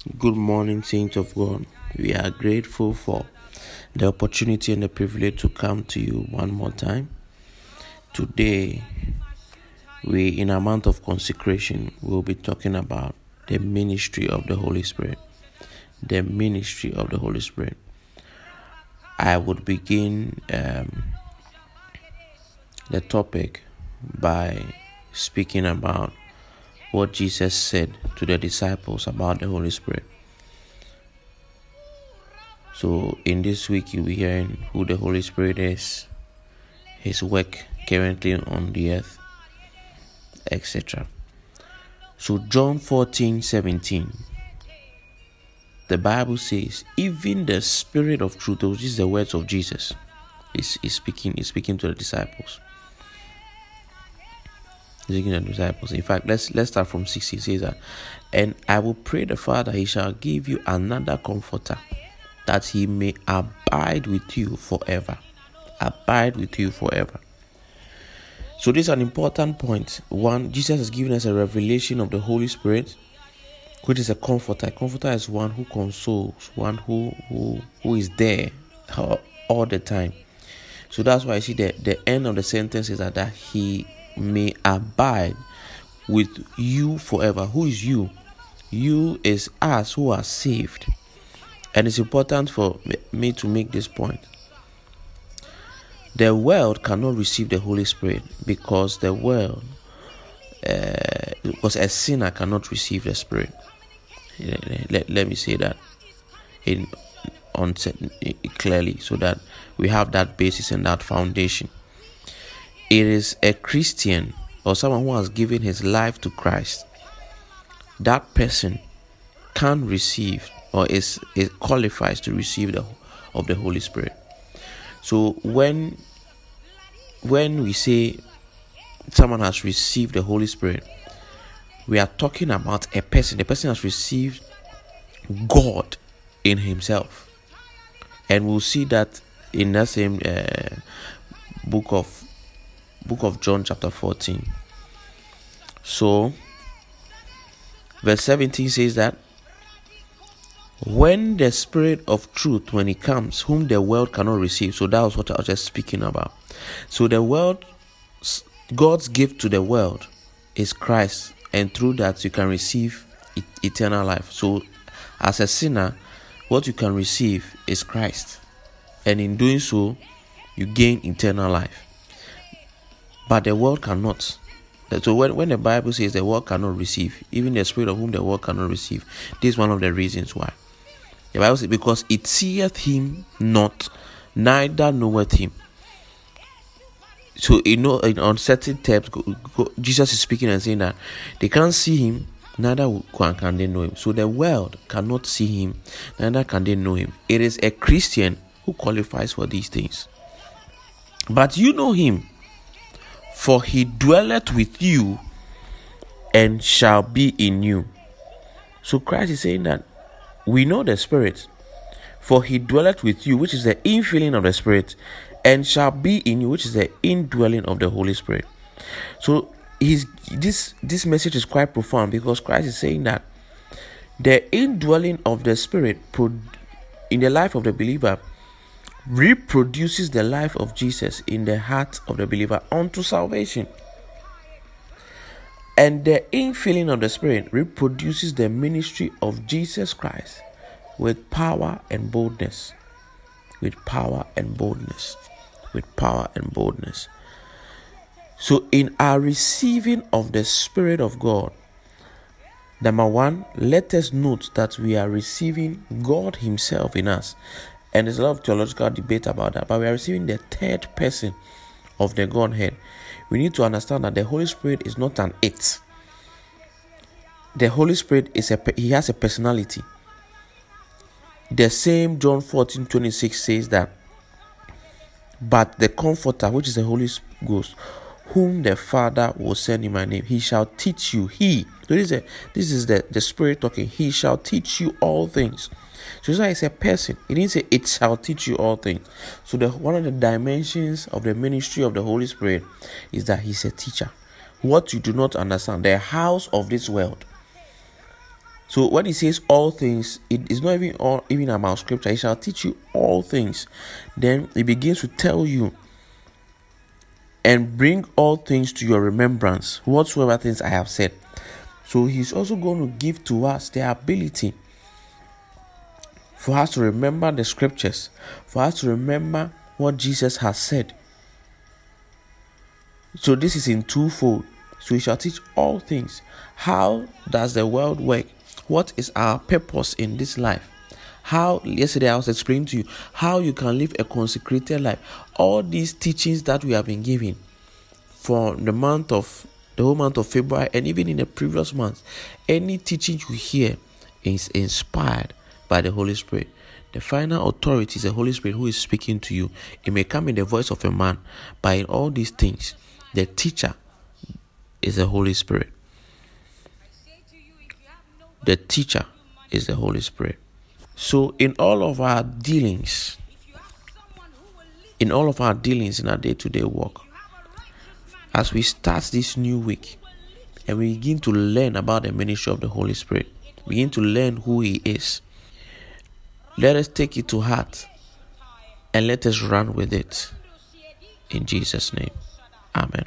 Good morning, saints of God. We are grateful for the opportunity and the privilege to come to you one more time. Today, we, in a month of consecration, will be talking about the ministry of the Holy Spirit. The ministry of the Holy Spirit. I would begin um, the topic by speaking about what Jesus said to the disciples about the Holy Spirit. So, in this week, you'll be hearing who the Holy Spirit is, his work currently on the earth, etc. So, John 14 17, the Bible says, Even the Spirit of truth, which is the words of Jesus, is, is speaking, is speaking to the disciples the disciples. In fact, let's let's start from 60. It says that, and I will pray the Father, he shall give you another comforter, that he may abide with you forever. Abide with you forever. So this is an important point. One, Jesus has given us a revelation of the Holy Spirit, which is a comforter. A comforter is one who consoles, one who who who is there all, all the time. So that's why I see the, the end of the sentence is that, that he may abide with you forever. Who is you? You is us who are saved. And it's important for me to make this point. The world cannot receive the Holy Spirit because the world, uh, because a sinner cannot receive the Spirit. Let, let me say that in on clearly so that we have that basis and that foundation it is a Christian or someone who has given his life to Christ, that person can receive or is, is qualifies to receive the of the Holy Spirit. So when when we say someone has received the Holy Spirit, we are talking about a person. The person has received God in himself, and we'll see that in that same uh, book of book of John, chapter 14. So, verse 17 says that when the spirit of truth when it comes whom the world cannot receive so that was what i was just speaking about. So the world god's gift to the world is christ and through that you can receive eternal life. So as a sinner what you can receive is christ and in doing so you gain eternal life but the world cannot. So when, when the Bible says the world cannot receive, even the spirit of whom the world cannot receive, this is one of the reasons why. The Bible says, because it seeth him not, neither knoweth him. So you know, in uncertain terms, Jesus is speaking and saying that they can't see him, neither can they know him. So the world cannot see him, neither can they know him. It is a Christian who qualifies for these things. But you know him for he dwelleth with you and shall be in you. So Christ is saying that we know the Spirit, for he dwelleth with you, which is the infilling of the Spirit, and shall be in you, which is the indwelling of the Holy Spirit. So his this this message is quite profound because Christ is saying that the indwelling of the Spirit put in the life of the believer reproduces the life of Jesus in the heart of the believer unto salvation. And the infilling of the Spirit reproduces the ministry of Jesus Christ with power and boldness. With power and boldness. With power and boldness. So, in our receiving of the Spirit of God, number one, let us note that we are receiving God Himself in us and there's a lot of theological debate about that. But we are receiving the third person of the Godhead. We need to understand that the Holy Spirit is not an it. The Holy Spirit is a he has a personality. The same John 14 26 says that, but the Comforter, which is the Holy Ghost, whom the Father will send in my name, he shall teach you. He, this is, a, this is the, the Spirit talking, he shall teach you all things so it's like it's a person. It didn't say it shall teach you all things. So the one of the dimensions of the ministry of the Holy Spirit is that He's a teacher. What you do not understand, the house of this world. So when he says all things, it is not even all even about scripture. He shall teach you all things. Then he begins to tell you and bring all things to your remembrance, whatsoever things I have said. So he's also going to give to us the ability for us to remember the scriptures, for us to remember what Jesus has said. So this is in twofold. So he shall teach all things. How does the world work? What is our purpose in this life? How yesterday I was explaining to you how you can live a consecrated life. All these teachings that we have been given for the month of the whole month of February and even in the previous months, any teaching you hear is inspired by the Holy Spirit. The final authority is the Holy Spirit who is speaking to you. It may come in the voice of a man, but in all these things, the teacher is the Holy Spirit. The teacher is the Holy Spirit. So, in all of our dealings, in all of our dealings in our day to day work, as we start this new week and we begin to learn about the ministry of the Holy Spirit, begin to learn who He is, let us take it to heart and let us run with it. In Jesus' name, Amen.